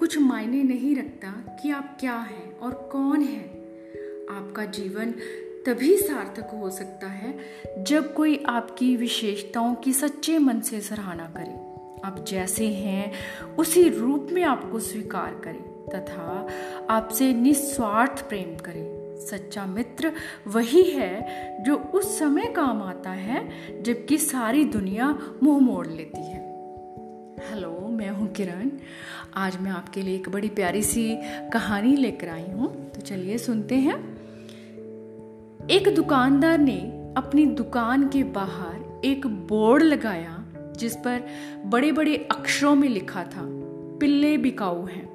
कुछ मायने नहीं रखता कि आप क्या हैं और कौन हैं। आपका जीवन तभी सार्थक हो सकता है जब कोई आपकी विशेषताओं की सच्चे मन से सराहना करे। आप जैसे हैं, उसी रूप में आपको स्वीकार करें तथा आपसे निस्वार्थ प्रेम करें। सच्चा मित्र वही है जो उस समय काम आता है जबकि सारी दुनिया मुँह मोड़ लेती है। हेलो मैं हूँ किरण। आज मैं आपके लिए एक बड़ी प्यारी सी कहानी लेकर आई हूँ। तो चलिए सुनते हैं। एक दुकानदार ने अपनी दुकान के बाहर एक बोर्ड लगाया, जिस पर बड़े बड़े अक्षरों में लिखा था, पिल्ले बिकाऊ हैं।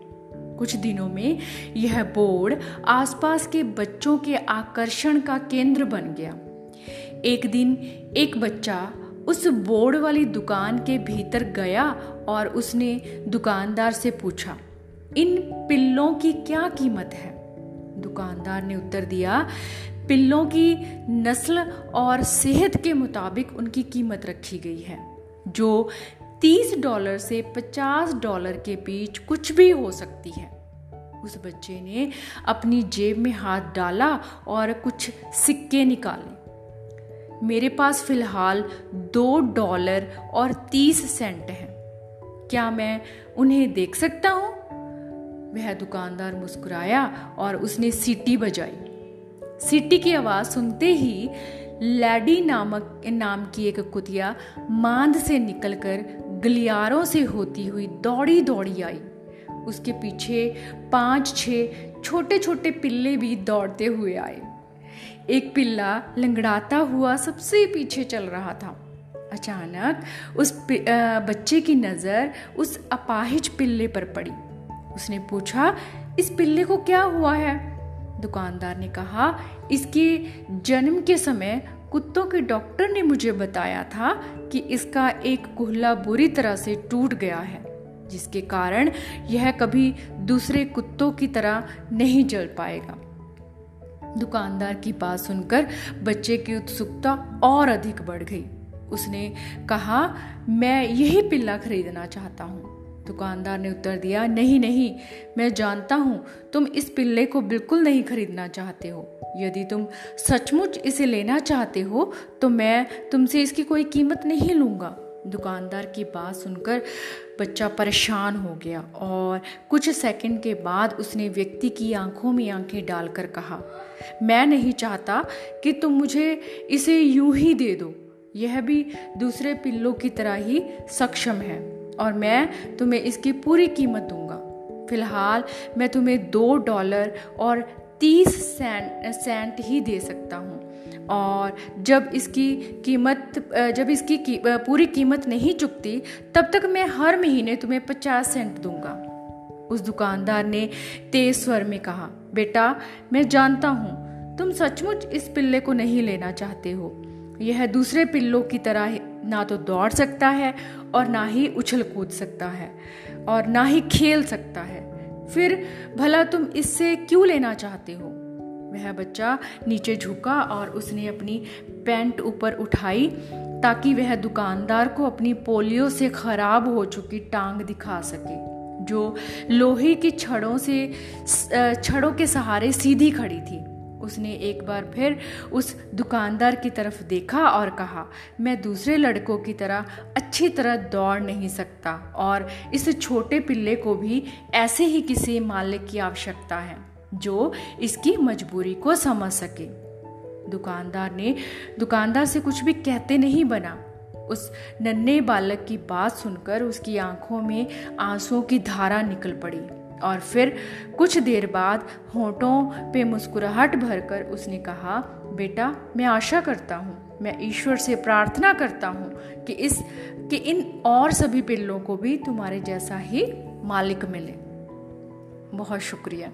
कुछ दिनों में यह बोर्ड आसपास के बच्चों के आकर्षण का केंद्र बन गया। एक दिन एक बच्चा उस बोर्ड वाली दुकान के भीतर गया और उसने दुकानदार से पूछा, इन पिल्लों की क्या कीमत है? दुकानदार ने उत्तर दिया, पिल्लों की नस्ल और सेहत के मुताबिक उनकी कीमत रखी गई है, जो 30 डॉलर से 50 डॉलर के बीच कुछ भी हो सकती है। उस बच्चे ने अपनी जेब में हाथ डाला और कुछ सिक्के निकाले। मेरे पास फ़िलहाल दो डॉलर और तीस सेंट हैं। क्या मैं उन्हें देख सकता हूँ? वह दुकानदार मुस्कुराया और उसने सीटी बजाई। सीटी की आवाज़ सुनते ही लैडी नामक नाम की एक कुतिया मांद से निकलकर गलियारों से होती हुई दौड़ी दौड़ी आई। उसके पीछे पाँच छह छोटे छोटे पिल्ले भी दौड़ते हुए आए। एक पिल्ला लंगड़ाता हुआ सबसे पीछे चल रहा था। अचानक उस बच्चे की नज़र उस अपाहिज पिल्ले पर पड़ी। उसने पूछा, इस पिल्ले को क्या हुआ है? दुकानदार ने कहा, इसके जन्म के समय कुत्तों के डॉक्टर ने मुझे बताया था कि इसका एक कुहला बुरी तरह से टूट गया है, जिसके कारण यह कभी दूसरे कुत्तों की तरह नहीं जल पाएगा। दुकानदार की बात सुनकर बच्चे की उत्सुकता और अधिक बढ़ गई। उसने कहा, मैं यही पिल्ला खरीदना चाहता हूँ। दुकानदार ने उत्तर दिया, नहीं नहीं, मैं जानता हूँ, तुम इस पिल्ले को बिल्कुल नहीं खरीदना चाहते हो। यदि तुम सचमुच इसे लेना चाहते हो तो मैं तुमसे इसकी कोई कीमत नहीं लूँगा। दुकानदार की बात सुनकर बच्चा परेशान हो गया और कुछ सेकंड के बाद उसने व्यक्ति की आँखों में आँखें डालकर कहा, मैं नहीं चाहता कि तुम मुझे इसे यूँ ही दे दो। यह भी दूसरे पिल्लों की तरह ही सक्षम है और मैं तुम्हें इसकी पूरी कीमत दूँगा। फ़िलहाल मैं तुम्हें दो डॉलर और तीस सेंट सेंट ही दे सकता हूँ। और जब इसकी कीमत जब इसकी की, पूरी कीमत नहीं चुकती तब तक मैं हर महीने तुम्हें पचास सेंट दूँगा। उस दुकानदार ने तेज स्वर में कहा बेटा मैं जानता हूँ तुम सचमुच इस पिल्ले को नहीं लेना चाहते हो। यह दूसरे पिल्लों की तरह ना तो दौड़ सकता है और ना ही उछल कूद सकता है और ना ही खेल सकता है। फिर भला तुम इससे क्यों लेना चाहते हो? वह बच्चा नीचे झुका और उसने अपनी पैंट ऊपर उठाई ताकि वह दुकानदार को अपनी पोलियो से खराब हो चुकी टांग दिखा सके, जो लोहे की छड़ों से छड़ों के सहारे सीधी खड़ी थी। उसने एक बार फिर उस दुकानदार की तरफ़ देखा और कहा, मैं दूसरे लड़कों की तरह अच्छी तरह दौड़ नहीं सकता और इस छोटे पिल्ले को भी ऐसे ही किसी मालिक की आवश्यकता है। जो इसकी मजबूरी को समझ सके। दुकानदार ने, दुकानदार से कुछ भी कहते नहीं बना। उस नन्हे बालक की बात सुनकर उसकी आँखों में आंसुओं की धारा निकल पड़ी और फिर कुछ देर बाद होठों पे मुस्कुराहट भरकर उसने कहा, बेटा, मैं आशा करता हूँ, मैं ईश्वर से प्रार्थना करता हूँ कि इस, कि इन और सभी पिल्लों को भी तुम्हारे जैसा ही मालिक मिले। बहुत शुक्रिया।